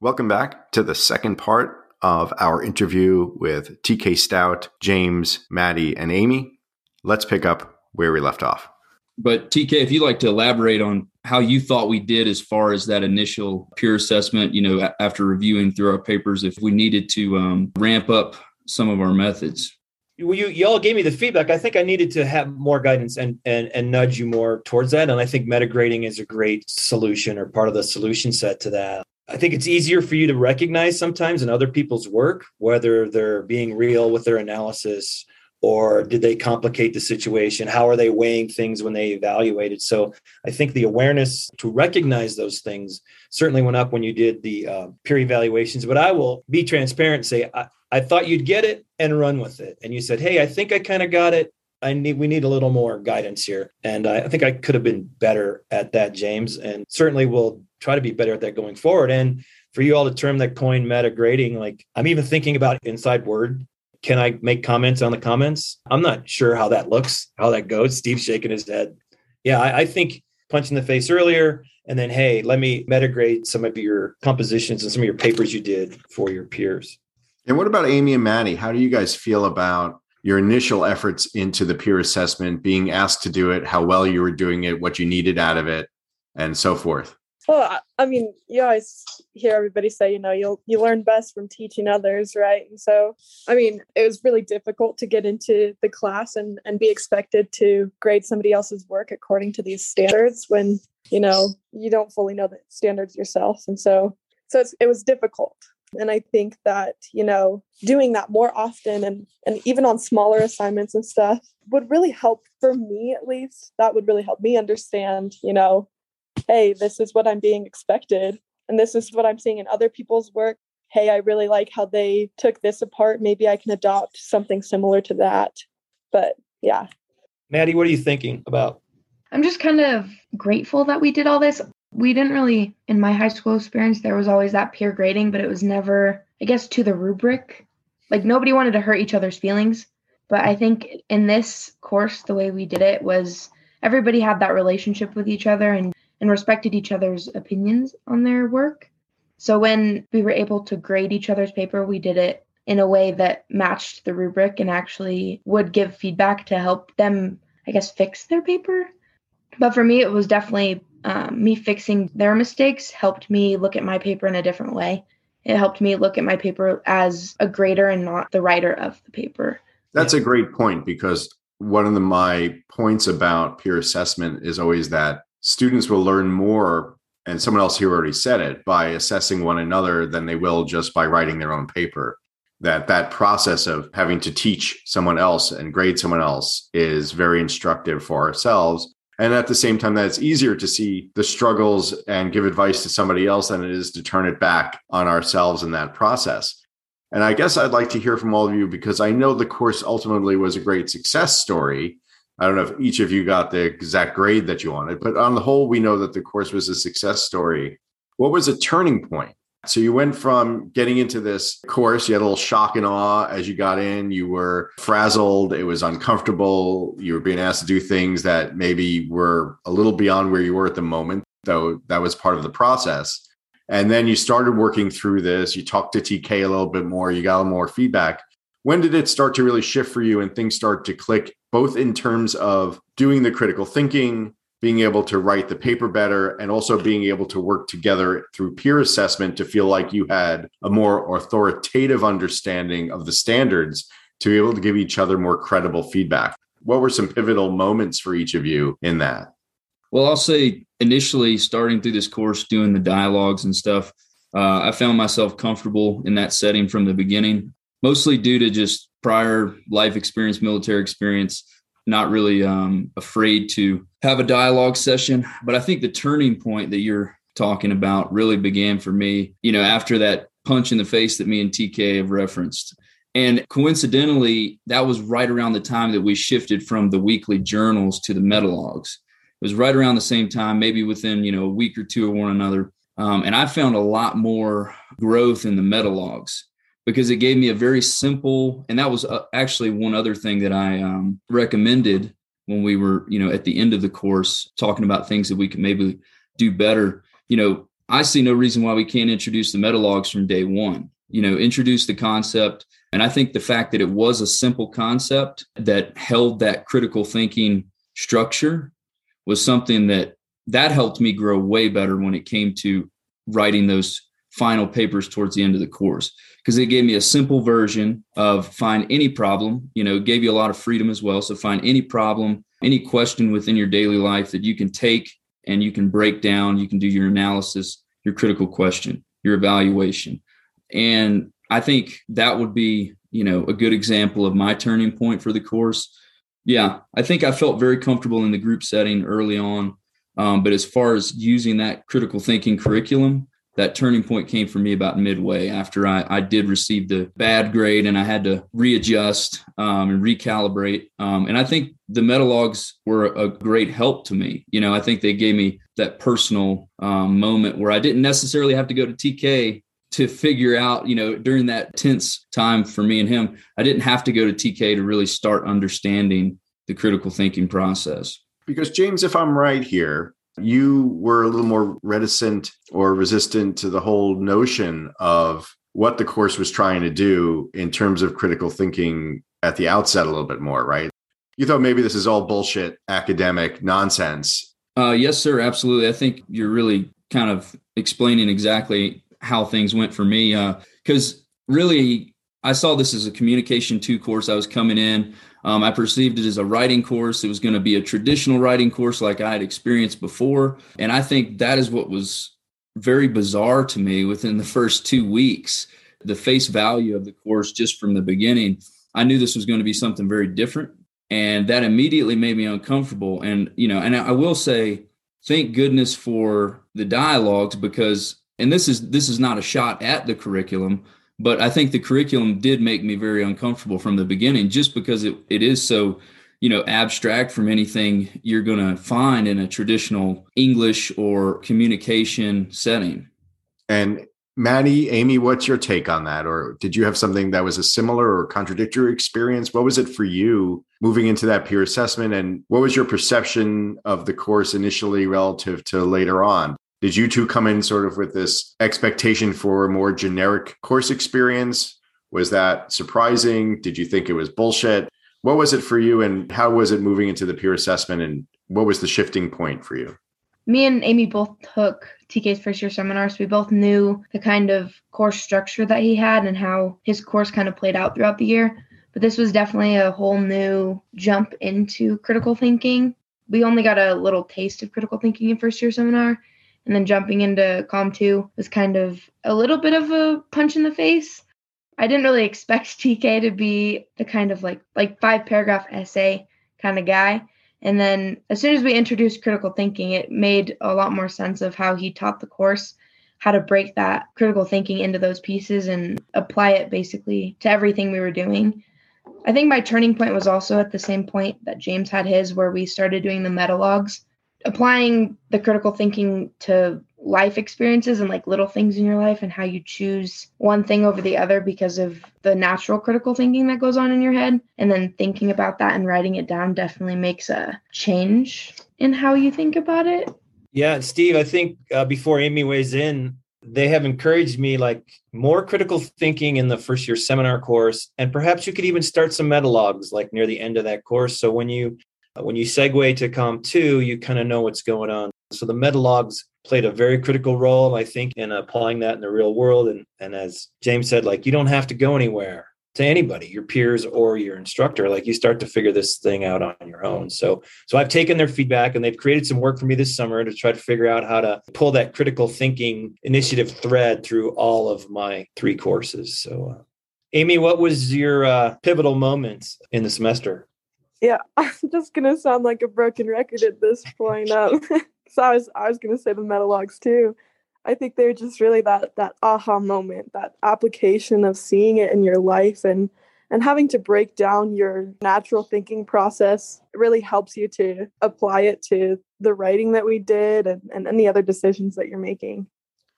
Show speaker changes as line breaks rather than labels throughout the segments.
Welcome back to the second part of our interview with TK Stoudt, James, Maddie, and Amy. Let's pick up where we left off.
But TK, if you'd like to elaborate on how you thought we did as far as that initial peer assessment, you know, after reviewing through our papers, if we needed to um, ramp up some of our methods.
Well, you y'all gave me the feedback. I think I needed to have more guidance and and and nudge you more towards that. And I think metagrading is a great solution or part of the solution set to that. I think it's easier for you to recognize sometimes in other people's work whether they're being real with their analysis or did they complicate the situation? How are they weighing things when they evaluated so i think the awareness to recognize those things certainly went up when you did the uh, peer evaluations. But i will be transparent and say I, I thought you'd get it and run with it. And you said hey i think i kind of got it I need we need a little more guidance here, and I, think I could have been better at that, James, and certainly we'll try to be better at that going forward. And for you all to term that coin meta grading, like I'm even thinking about inside word can I make comments on the comments? I'm not sure how that looks, how that goes. Steve's shaking his head. Yeah, I, I think punch in the face earlier, and then hey, let me metagrade some of your compositions and some of your papers you did for your peers.
And what about Amy and Maddie? How do you guys feel about your initial efforts into the peer assessment, being asked to do it, how well you were doing it, what you needed out of it, and so forth?
Well, I mean, you always hear everybody say, you know, you'll you learn best from teaching others, right? And so, I mean, it was really difficult to get into the class and and be expected to grade somebody else's work according to these standards when you know you don't fully know the standards yourself, and so so it was difficult. And I think that you know doing that more often and and even on smaller assignments and stuff would really help for me at least. That would really help me understand, you know, hey, this is what I'm being expected. And this is what I'm seeing in other people's work. Hey, I really like how they took this apart. Maybe I can adopt something similar to that. But yeah.
Maddie, what are you thinking about?
I'm just kind of grateful that we did all this. We didn't really, in my high school experience, there was always that peer grading, but it was never, I guess, to the rubric. Like nobody wanted to hurt each other's feelings. But I think in this course, the way we did it was everybody had that relationship with each other and and respected each other's opinions on their work. So when we were able to grade each other's paper, we did it in a way that matched the rubric and actually would give feedback to help them, I guess, fix their paper. But for me, it was definitely um, me fixing their mistakes helped me look at my paper in a different way. It helped me look at my paper as a grader and not the writer of the paper.
That's a great point because one of the, my points about peer assessment is always that students will learn more and someone else here already said it by assessing one another than they will just by writing their own paper that that process of having to teach someone else and grade someone else is very instructive for ourselves and at the same time that it's easier to see the struggles and give advice to somebody else than it is to turn it back on ourselves in that process and i guess i'd like to hear from all of you because i know the course ultimately was a great success story I don't know if each of you got the exact grade that you wanted, but on the whole, we know that the course was a success story. What was a turning point? So you went from getting into this course, you had a little shock and awe as you got in, you were frazzled, it was uncomfortable, you were being asked to do things that maybe were a little beyond where you were at the moment, though that was part of the process. And then you started working through this, you talked to TK a little bit more, you got a little more feedback. When did it start to really shift for you and things start to click both in terms of doing the critical thinking, being able to write the paper better, and also being able to work together through peer assessment to feel like you had a more authoritative understanding of the standards to be able to give each other more credible feedback. What were some pivotal moments for each of you in that?
Well, I'll say initially starting through this course, doing the dialogues and stuff, uh, I found myself comfortable in that setting from the beginning, mostly due to just prior life experience, military experience, not really um, afraid to have a dialogue session. But I think the turning point that you're talking about really began for me, you know, after that punch in the face that me and TK have referenced. And coincidentally, that was right around the time that we shifted from the weekly journals to the metalogs. It was right around the same time, maybe within, you know, a week or two of one another. Um, and I found a lot more growth in the metalogs because it gave me a very simple and that was uh, actually one other thing that i um, recommended when we were you know at the end of the course talking about things that we could maybe do better you know I see no reason why we can't introduce the metalogs from day one. You know, introduce the concept. And I think the fact that it was a simple concept that held that critical thinking structure was something that that helped me grow way better when it came to writing those final papers towards the end of the course. Because it gave me a simple version of find any problem you know gave you a lot of freedom as well. So find any problem any question within your daily life that you can take and you can break down. You can do your analysis your critical question your evaluation. And i think that would be you know a good example of my turning point for the course. Yeah i think i felt very comfortable in the group setting early on um, but as far as using that critical thinking curriculum that turning point came for me about midway after I, I did receive the bad grade and I had to readjust um, and recalibrate. Um, and I think the metalogs were a great help to me. You know, I think they gave me that personal um, moment where I didn't necessarily have to go to TK to figure out, you know, during that tense time for me and him, I didn't have to go to TK to really start understanding the critical thinking process.
Because, James, if I'm right here, you were a little more reticent or resistant to the whole notion of what the course was trying to do in terms of critical thinking at the outset a little bit more, right? You thought maybe this is all bullshit academic nonsense.
Uh, yes, sir. Absolutely. I think you're really kind of explaining exactly how things went for me. Because uh, really, I saw this as a communication two course. I was coming in. Um, I perceived it as a writing course. It was going to be a traditional writing course like I had experienced before. And I think that is what was very bizarre to me within the first two weeks. The face value of the course, just from the beginning, I knew this was going to be something very different. And that immediately made me uncomfortable. And, you know, and I will say, thank goodness for the dialogues because, and this is, this is not a shot at the curriculum, but I think the curriculum did make me very uncomfortable from the beginning just because it, it is so, you know, abstract from anything you're going to find in a traditional English or communication setting.
And Maddie, Amy, what's your take on that? Or did you have something that was a similar or contradictory experience? What was it for you moving into that peer assessment? And what was your perception of the course initially relative to later on? Did you two come in sort of with this expectation for a more generic course experience? Was that surprising? Did you think it was bullshit? What was it for you and how was it moving into the peer assessment and what was the shifting point for you?
Me and Amy both took TK's first year seminar, so we both knew the kind of course structure that he had and how his course kind of played out throughout the year. But this was definitely a whole new jump into critical thinking. We only got a little taste of critical thinking in first year seminar, and then jumping into Com 2 was kind of a little bit of a punch in the face. I didn't really expect TK to be the kind of like like five paragraph essay kind of guy. And then as soon as we introduced critical thinking, it made a lot more sense of how he taught the course, how to break that critical thinking into those pieces and apply it basically to everything we were doing. I think my turning point was also at the same point that James had his, where we started doing the metalogs applying the critical thinking to life experiences and like little things in your life and how you choose one thing over the other because of the natural critical thinking that goes on in your head. And then thinking about that and writing it down definitely makes a change in how you think about it.
Yeah steve i think uh, before amy weighs in they have encouraged me like more critical thinking in the first year seminar course and perhaps you could even start some metalogs like near the end of that course. So when you when you segue to Com 2, you kind of know what's going on. So the metalogs played a very critical role, I think, in applying that in the real world. And, and as James said, like you don't have to go anywhere to anybody, your peers or your instructor. Like you start to figure this thing out on your own. So so I've taken their feedback and they've created some work for me this summer to try to figure out how to pull that critical thinking initiative thread through all of my three courses. So uh, Amy, what was your uh, pivotal moment in the semester?
Yeah, I'm just gonna sound like a broken record at this point. Um, so I was I was gonna say the metalogs too. I think they're just really that that aha moment, that application of seeing it in your life and and having to break down your natural thinking process really helps you to apply it to the writing that we did and, and any other decisions that you're making.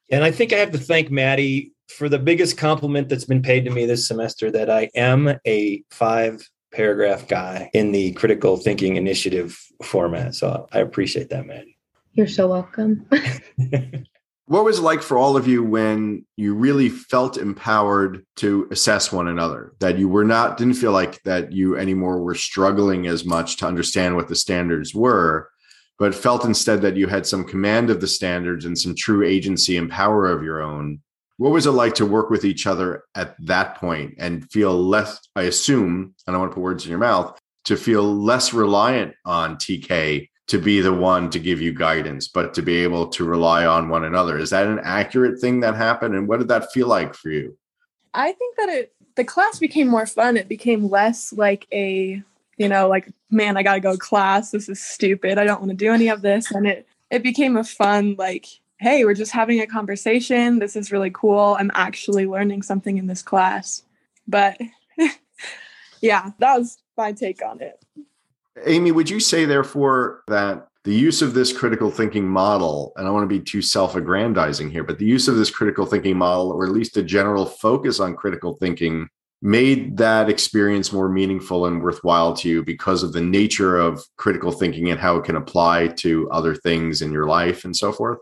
And I think I have to thank Maddie for the biggest compliment that's been paid to me this semester that I am a five paragraph guy in the critical thinking initiative format. So I appreciate that, man.
You're so welcome.
What was it like for all of you when you really felt empowered to assess one another? That you were not, didn't feel like that you anymore were struggling as much to understand what the standards were, but felt instead that you had some command of the standards and some true agency and power of your own. What was it like to work with each other at that point and feel less, I assume, and I want to put words in your mouth, to feel less reliant on TK to be the one to give you guidance, but to be able to rely on one another. Is that an accurate thing that happened? And what did that feel like for you?
I think that it the class became more fun. It became less like a, you know, like, man, I gotta go to class. This is stupid. I don't want to do any of this. And it it became a fun, like, hey, we're just having a conversation. This is really cool. I'm actually learning something in this class. But yeah, that was my take on it.
Amy, would you say, therefore, that the use of this critical thinking model, and I want to be too self aggrandizing here, but the use of this critical thinking model, or at least a general focus on critical thinking, made that experience more meaningful and worthwhile to you because of the nature of critical thinking and how it can apply to other things in your life and so forth?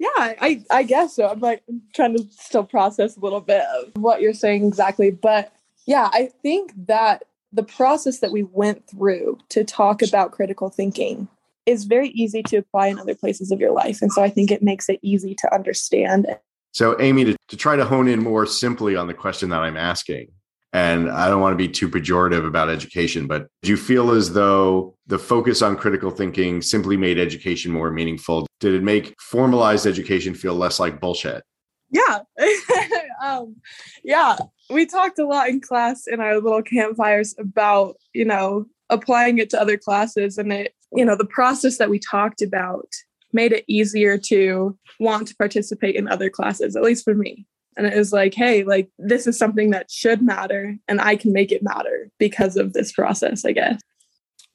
Yeah, I, I guess so. I'm like trying to still process a little bit of what you're saying exactly. But yeah, I think that the process that we went through to talk about critical thinking is very easy to apply in other places of your life. And so I think it makes it easy to understand.
So, Amy, to, to try to hone in more simply on the question that I'm asking, and I don't want to be too pejorative about education, but do you feel as though the focus on critical thinking simply made education more meaningful? Did it make formalized education feel less like bullshit?
Yeah. um, yeah we talked a lot in class in our little campfires about you know applying it to other classes and it you know the process that we talked about made it easier to want to participate in other classes at least for me and it was like hey like this is something that should matter and i can make it matter because of this process i guess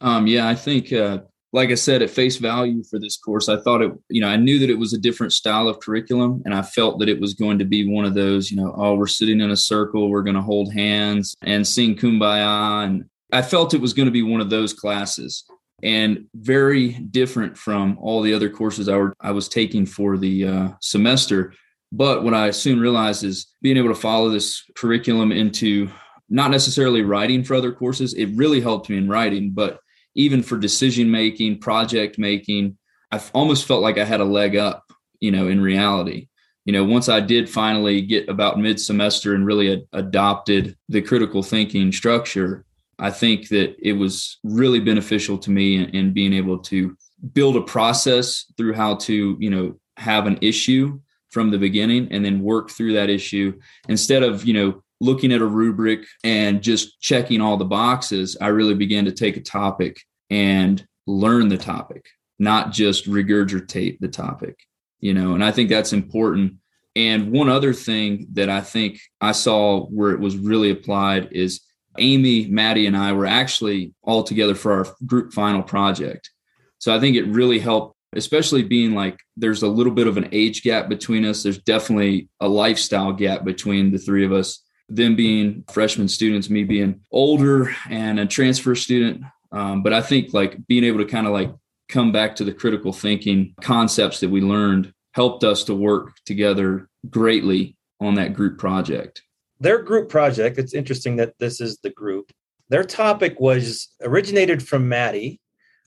um yeah i think uh like I said, at face value for this course, I thought it, you know, I knew that it was a different style of curriculum and I felt that it was going to be one of those, you know, oh, we're sitting in a circle, we're going to hold hands and sing kumbaya. And I felt it was going to be one of those classes and very different from all the other courses I, were, I was taking for the uh, semester. But what I soon realized is being able to follow this curriculum into not necessarily writing for other courses, it really helped me in writing, but even for decision making, project making, I almost felt like I had a leg up, you know, in reality. You know, once I did finally get about mid semester and really ad- adopted the critical thinking structure, I think that it was really beneficial to me in, in being able to build a process through how to, you know, have an issue from the beginning and then work through that issue instead of, you know, looking at a rubric and just checking all the boxes, I really began to take a topic and learn the topic, not just regurgitate the topic, you know, and I think that's important. And one other thing that I think I saw where it was really applied is Amy, Maddie, and I were actually all together for our group final project. So I think it really helped, especially being like there's a little bit of an age gap between us. There's definitely a lifestyle gap between the three of us them being freshman students, me being older and a transfer student. Um, but I think like being able to kind of like come back to the critical thinking concepts that we learned helped us to work together greatly on that group project.
Their group project, it's interesting that this is the group. Their topic was originated from Maddie.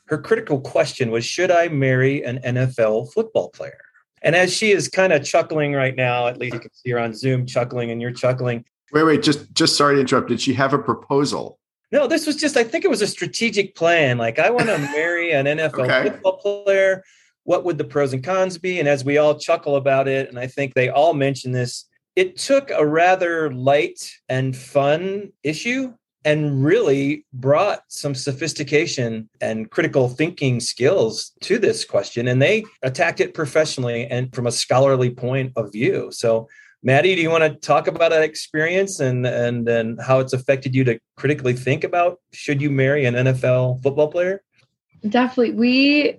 Her critical question was Should I marry an NFL football player? And as she is kind of chuckling right now, at least you can see her on Zoom chuckling and you're chuckling,
Wait, wait, just just sorry to interrupt. Did she have a proposal?
No, this was just I think it was a strategic plan. Like I want to marry an NFL okay. football player. What would the pros and cons be? And as we all chuckle about it, and I think they all mention this, it took a rather light and fun issue and really brought some sophistication and critical thinking skills to this question. And they attacked it professionally and from a scholarly point of view. So Maddie, do you want to talk about that experience and and and how it's affected you to critically think about should you marry an NFL football player?
Definitely. We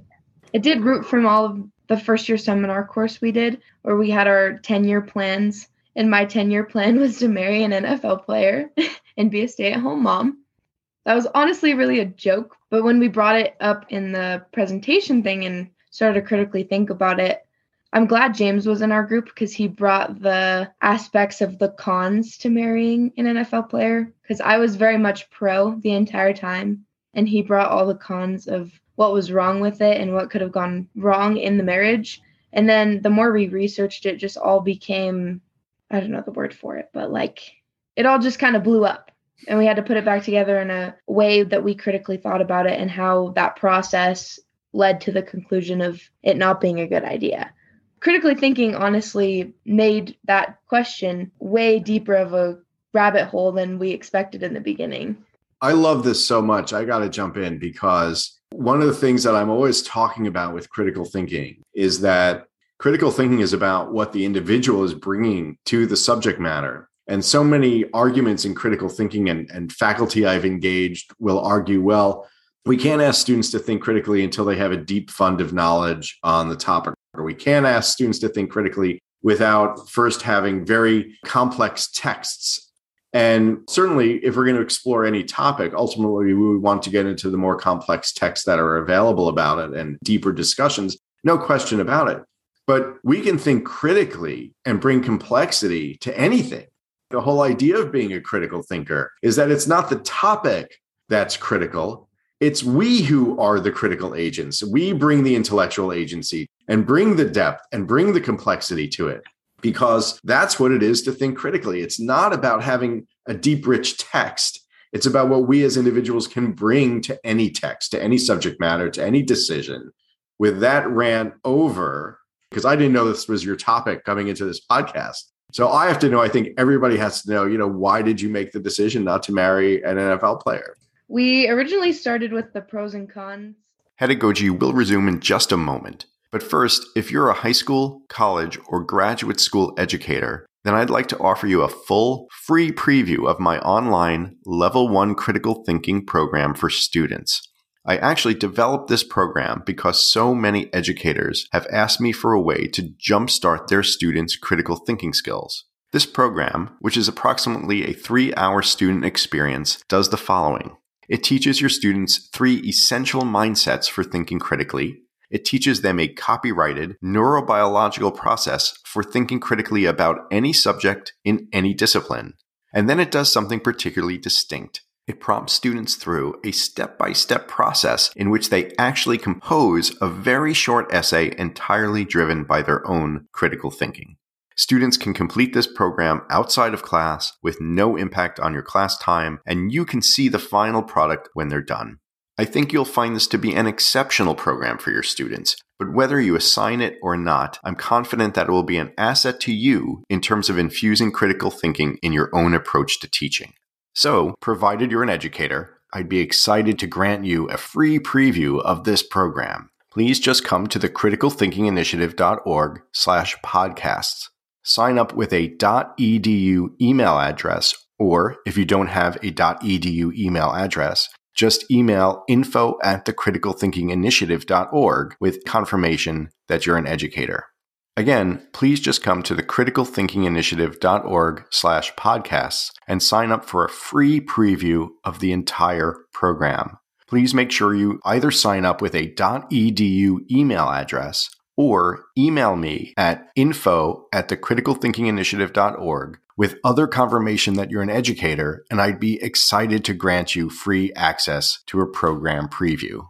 it did root from all of the first year seminar course we did where we had our 10 year plans and my 10 year plan was to marry an NFL player and be a stay at home mom. That was honestly really a joke, but when we brought it up in the presentation thing and started to critically think about it, I'm glad James was in our group because he brought the aspects of the cons to marrying an NFL player. Because I was very much pro the entire time, and he brought all the cons of what was wrong with it and what could have gone wrong in the marriage. And then the more we researched it, just all became I don't know the word for it, but like it all just kind of blew up. And we had to put it back together in a way that we critically thought about it and how that process led to the conclusion of it not being a good idea critically thinking honestly made that question way deeper of a rabbit hole than we expected in the beginning.
I love this so much. I got to jump in because one of the things that I'm always talking about with critical thinking is that critical thinking is about what the individual is bringing to the subject matter. And so many arguments in critical thinking and, and faculty I've engaged will argue, well, we can't ask students to think critically until they have a deep fund of knowledge on the topic or we can't ask students to think critically without first having very complex texts. And certainly, if we're going to explore any topic, ultimately we want to get into the more complex texts that are available about it and deeper discussions. No question about it. But we can think critically and bring complexity to anything. The whole idea of being a critical thinker is that it's not the topic that's critical, it's we who are the critical agents. We bring the intellectual agency and bring the depth and bring the complexity to it because that's what it is to think critically. It's not about having a deep, rich text. It's about what we as individuals can bring to any text, to any subject matter, to any decision. With that ran over, because I didn't know this was your topic coming into this podcast. So I have to know, I think everybody has to know, you know, why did you make the decision not to marry an NFL player?
We originally started with the pros and cons.
Pedagogy will resume in just a moment. But first, if you're a high school, college, or graduate school educator, then I'd like to offer you a full, free preview of my online Level 1 Critical Thinking program for students. I actually developed this program because so many educators have asked me for a way to jumpstart their students' critical thinking skills. This program, which is approximately a three hour student experience, does the following it teaches your students three essential mindsets for thinking critically. It teaches them a copyrighted neurobiological process for thinking critically about any subject in any discipline. And then it does something particularly distinct. It prompts students through a step by step process in which they actually compose a very short essay entirely driven by their own critical thinking. Students can complete this program outside of class with no impact on your class time, and you can see the final product when they're done. I think you'll find this to be an exceptional program for your students, but whether you assign it or not, I'm confident that it will be an asset to you in terms of infusing critical thinking in your own approach to teaching. So, provided you're an educator, I'd be excited to grant you a free preview of this program. Please just come to the criticalthinkinginitiative.org slash podcasts sign up with a .edu email address, or if you don't have a .edu email address, just email info at thecriticalthinkinginitiative.org with confirmation that you're an educator. Again, please just come to the thecriticalthinkinginitiative.org slash podcasts and sign up for a free preview of the entire program. Please make sure you either sign up with a .edu email address or email me at info at thecriticalthinkinginitiative.org with other confirmation that you're an educator, and I'd be excited to grant you free access to a program preview.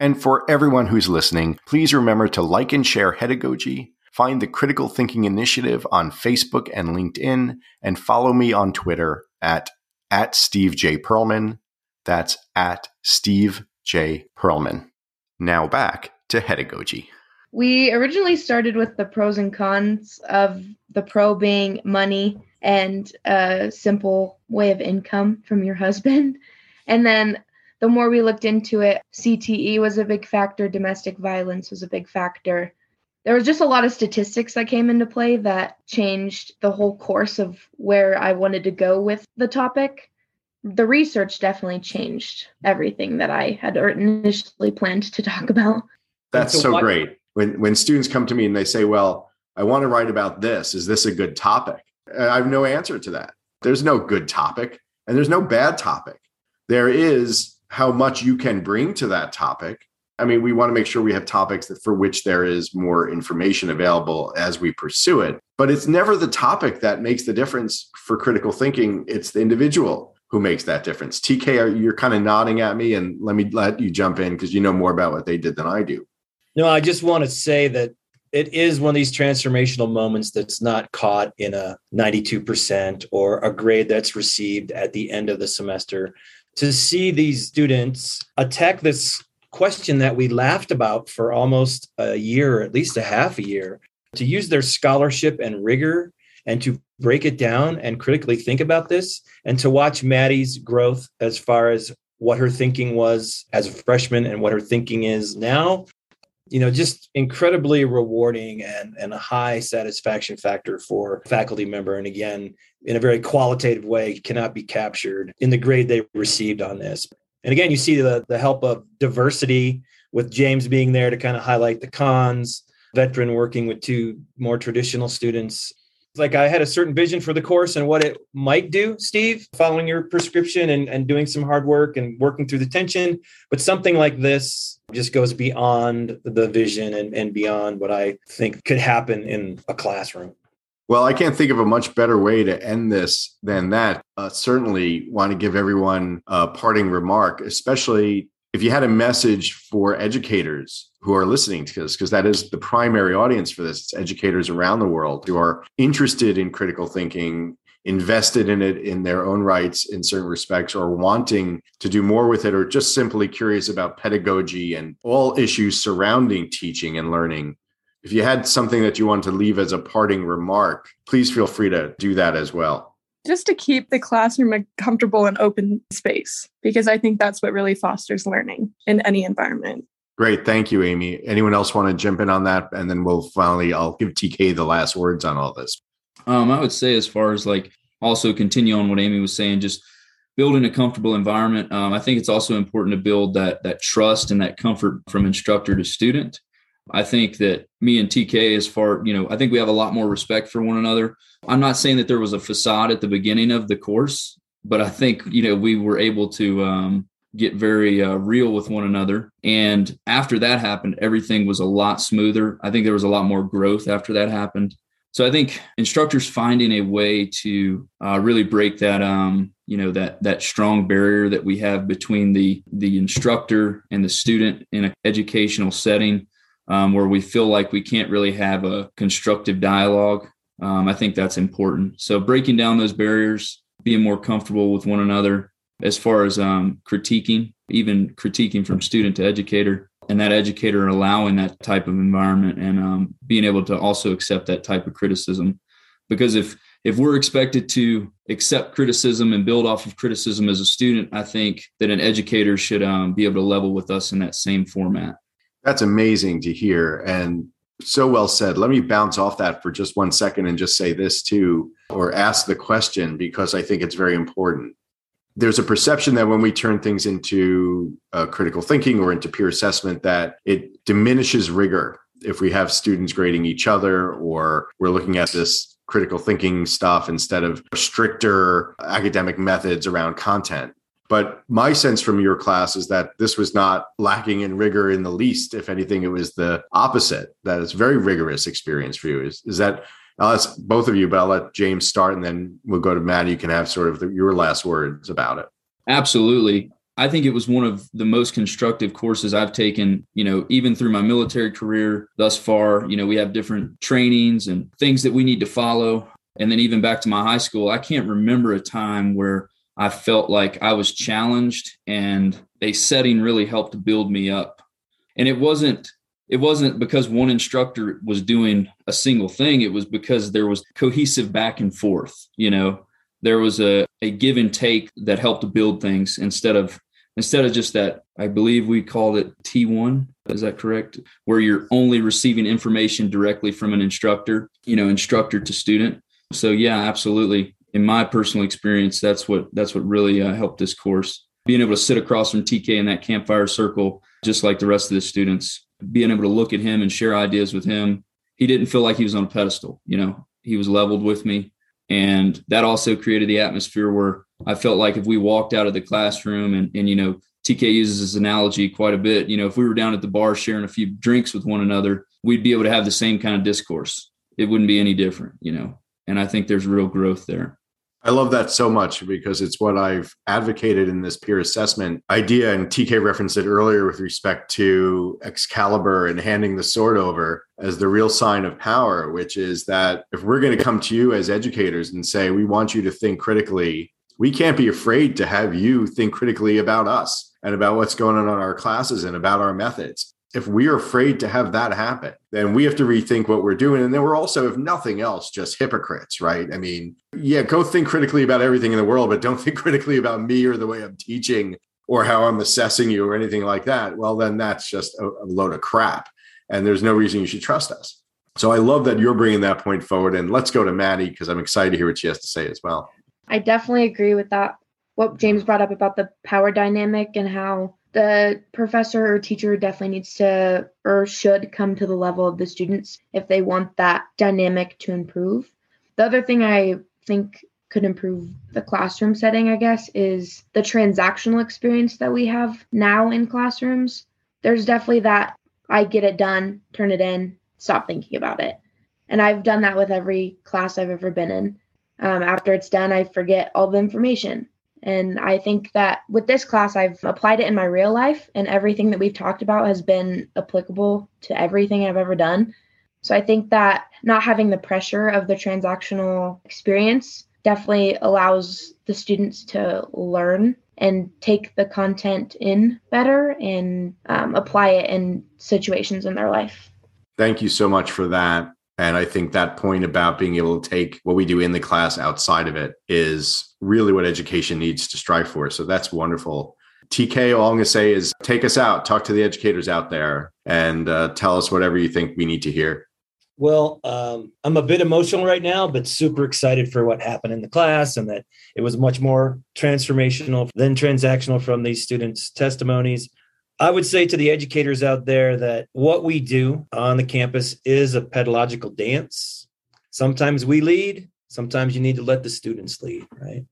And for everyone who's listening, please remember to like and share Hedagogy, find the Critical Thinking Initiative on Facebook and LinkedIn, and follow me on Twitter at, at Steve J. Pearlman. That's at Steve J. Pearlman. Now back to Hedagogy.
We originally started with the pros and cons of the pro being money and a simple way of income from your husband. And then the more we looked into it, CTE was a big factor, domestic violence was a big factor. There was just a lot of statistics that came into play that changed the whole course of where I wanted to go with the topic. The research definitely changed everything that I had initially planned to talk about.
That's so, so great when when students come to me and they say, "Well, I want to write about this. Is this a good topic?" I have no answer to that. There's no good topic and there's no bad topic. There is how much you can bring to that topic I mean, we want to make sure we have topics that for which there is more information available as we pursue it. But it's never the topic that makes the difference for critical thinking. It's the individual who makes that difference. TK, you're kind of nodding at me, and let me let you jump in because you know more about what they did than I do.
No, I just want to say that it is one of these transformational moments that's not caught in a 92% or a grade that's received at the end of the semester. To see these students attack this question that we laughed about for almost a year, or at least a half a year, to use their scholarship and rigor and to break it down and critically think about this and to watch Maddie's growth as far as what her thinking was as a freshman and what her thinking is now you know just incredibly rewarding and and a high satisfaction factor for faculty member. And again in a very qualitative way cannot be captured in the grade they received on this and again you see the the help of diversity with james being there to kind of highlight the cons veteran working with two more traditional students like I had a certain vision for the course and what it might do, Steve, following your prescription and, and doing some hard work and working through the tension. But something like this just goes beyond the vision and, and beyond what I think could happen in a classroom.
Well, I can't think of a much better way to end this than that. Uh, certainly want to give everyone a parting remark, especially if you had a message for educators who are listening to this, because that is the primary audience for this, it's educators around the world who are interested in critical thinking, invested in it in their own rights in certain respects, or wanting to do more with it, or just simply curious about pedagogy and all issues surrounding teaching and learning. If you had something that you want to leave as a parting remark, please feel free to do that as well
just to keep the classroom a comfortable and open space because I think that's what really fosters learning in any environment.
Great. Thank you, Amy. Anyone else want to jump in on that? And then we'll finally, I'll give TK the last words on all this.
Um, I would say, as far as like also continue on what Amy was saying, just building a comfortable environment. Um, I think it's also important to build that that trust and that comfort from instructor to student. I think that me and TK, as far, you know, I think we have a lot more respect for one another. I'm not saying that there was a facade at the beginning of the course, but I think, you know, we were able to um, get very uh, real with one another. And after that happened, everything was a lot smoother. I think there was a lot more growth after that happened. So I think instructors finding a way to uh, really break that, um, you know, that that strong barrier that we have between the the instructor and the student in an educational setting um, where we feel like we can't really have a constructive dialogue. Um, I think that's important. So breaking down those barriers, being more comfortable with one another as far as um, critiquing, even critiquing from student to educator, and that educator allowing that type of environment and um, being able to also accept that type of criticism. Because if if we're expected to accept criticism and build off of criticism as a student, I think that an educator should um, be able to level with us in that same format.
That's amazing to hear. And so well said. Let me bounce off that for just one second and just say this too, or ask the question because I think it's very important. There's a perception that when we turn things into uh, critical thinking or into peer assessment, that it diminishes rigor if we have students grading each other or we're looking at this critical thinking stuff instead of stricter academic methods around content. But my sense from your class is that this was not lacking in rigor in the least. If anything, it was the opposite, that it's very rigorous experience for you. Is, is that, I'll ask both of you, but I'll let James start and then we'll go to Matt. You can have sort of the, your last words about it.
Absolutely. I think it was one of the most constructive courses I've taken, you know, even through my military career thus far. You know, we have different trainings and things that we need to follow. And then even back to my high school, I can't remember a time where I felt like I was challenged and a setting really helped build me up. And it wasn't it wasn't because one instructor was doing a single thing, it was because there was cohesive back and forth, you know. There was a, a give and take that helped build things instead of instead of just that i believe we called it t1 is that correct? Where you're only receiving information directly from an instructor you know instructor to student. So yeah absolutely in my personal experience, that's what that's what really uh, helped this course. Being able to sit across from TK in that campfire circle, just like the rest of the students, being able to look at him and share ideas with him. He didn't feel like he was on a pedestal. You know, he was leveled with me, and that also created the atmosphere where I felt like if we walked out of the classroom and and you know TK uses this analogy quite a bit. You know, if we were down at the bar sharing a few drinks with one another, we'd be able to have the same kind of discourse. It wouldn't be any different, you know. And I think there's real growth there.
I love that so much because it's what I've advocated in this peer assessment idea. And TK referenced it earlier with respect to Excalibur and handing the sword over as the real sign of power, which is that if we're going to come to you as educators and say, we want you to think critically, we can't be afraid to have you think critically about us and about what's going on in our classes and about our methods if we are afraid to have that happen, then we have to rethink what we're doing. And then we're also, if nothing else, just hypocrites, right? I mean, yeah, go think critically about everything in the world, but don't think critically about me or the way I'm teaching or how I'm assessing you or anything like that. Well, then that's just a, load of crap. And there's no reason you should trust us. So I love that you're bringing that point forward. And let's go to Maddie because I'm excited to hear what she has to say as well.
I definitely agree with that. What James brought up about the power dynamic and how the professor or teacher definitely needs to or should come to the level of the students if they want that dynamic to improve. The other thing I think could improve the classroom setting, I guess, is the transactional experience that we have now in classrooms. There's definitely that I get it done, turn it in, stop thinking about it. And I've done that with every class I've ever been in. Um, after it's done, I forget all the information. And I think that with this class, I've applied it in my real life, and everything that we've talked about has been applicable to everything I've ever done. So I think that not having the pressure of the transactional experience definitely allows the students to learn and take the content in better and um, apply it in situations in their life.
Thank you so much for that. And I think that point about being able to take what we do in the class outside of it is really what education needs to strive for. So that's wonderful. TK, all I'm going to say is take us out, talk to the educators out there, and uh, tell us whatever you think we need to hear.
Well, um, I'm a bit emotional right now, but super excited for what happened in the class and that it was much more transformational than transactional from these students' testimonies. I would say to the educators out there that what we do on the campus is a pedagogical dance. Sometimes we lead, sometimes you need to let the students lead, right?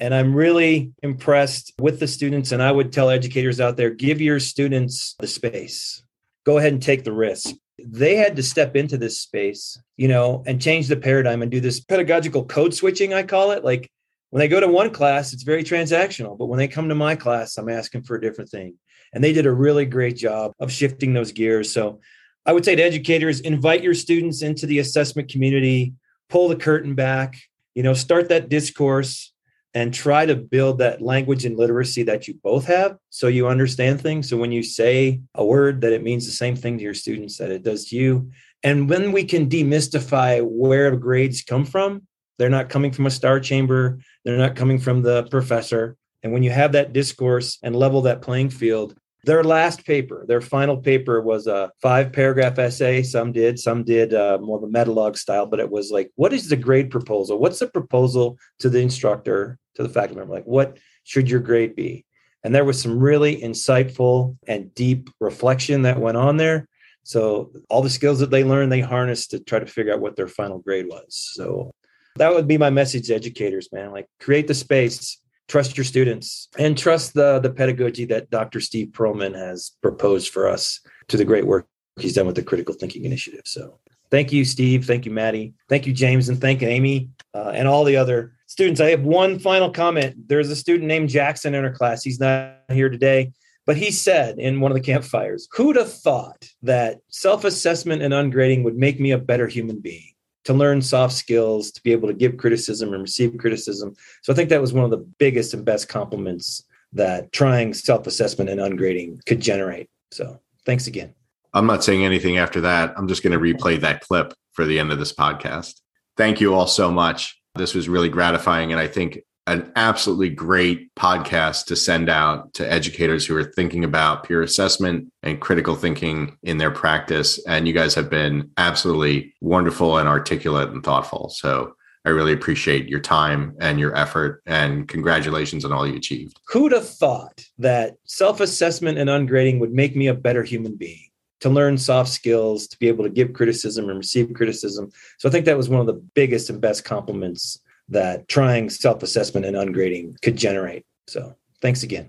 And I'm really impressed with the students. And I would tell educators out there give your students the space, go ahead and take the risk. They had to step into this space, you know, and change the paradigm and do this pedagogical code switching, I call it. Like when they go to one class, it's very transactional. But when they come to my class, I'm asking for a different thing. And they did a really great job of shifting those gears. So I would say to educators, invite your students into the assessment community, pull the curtain back, you know, start that discourse and try to build that language and literacy that you both have so you understand things. So when you say a word that it means the same thing to your students that it does to you. And when we can demystify where grades come from, they're not coming from a star chamber, they're not coming from the professor. And when you have that discourse and level that playing field, their last paper, their final paper was a five paragraph essay. Some did, some did uh, more of a metalog style, but it was like, what is the grade proposal? What's the proposal to the instructor, to the faculty member? Like, what should your grade be? And there was some really insightful and deep reflection that went on there. So all the skills that they learned, they harnessed to try to figure out what their final grade was. So that would be my message to educators, man. Like create the space, trust your students and trust the the pedagogy that Dr. Steve Pearlman has proposed for us to the great work he's done with the critical thinking initiative. So thank you, Steve. Thank you, Maddie. Thank you, James, and thank you, Amy, uh, and all the other students. I have one final comment. There's a student named Jackson in our class. He's not here today. But he said in one of the campfires, who'd have thought that self assessment and ungrading would make me a better human being? To learn soft skills, to be able to give criticism and receive criticism. So I think that was one of the biggest and best compliments that trying self assessment and ungrading could generate. So thanks again.
I'm not saying anything after that. I'm just going to replay that clip for the end of this podcast. Thank you all so much. This was really gratifying. And I think an absolutely great podcast to send out to educators who are thinking about peer assessment and critical thinking in their practice. And you guys have been absolutely wonderful and articulate and thoughtful. So I really appreciate your time and your effort and congratulations on all you achieved.
Who'd have thought that self assessment and ungrading would make me a better human being? To learn soft skills, to be able to give criticism and receive criticism. So I think that was one of the biggest and best compliments that trying self assessment and ungrading could generate. So thanks again.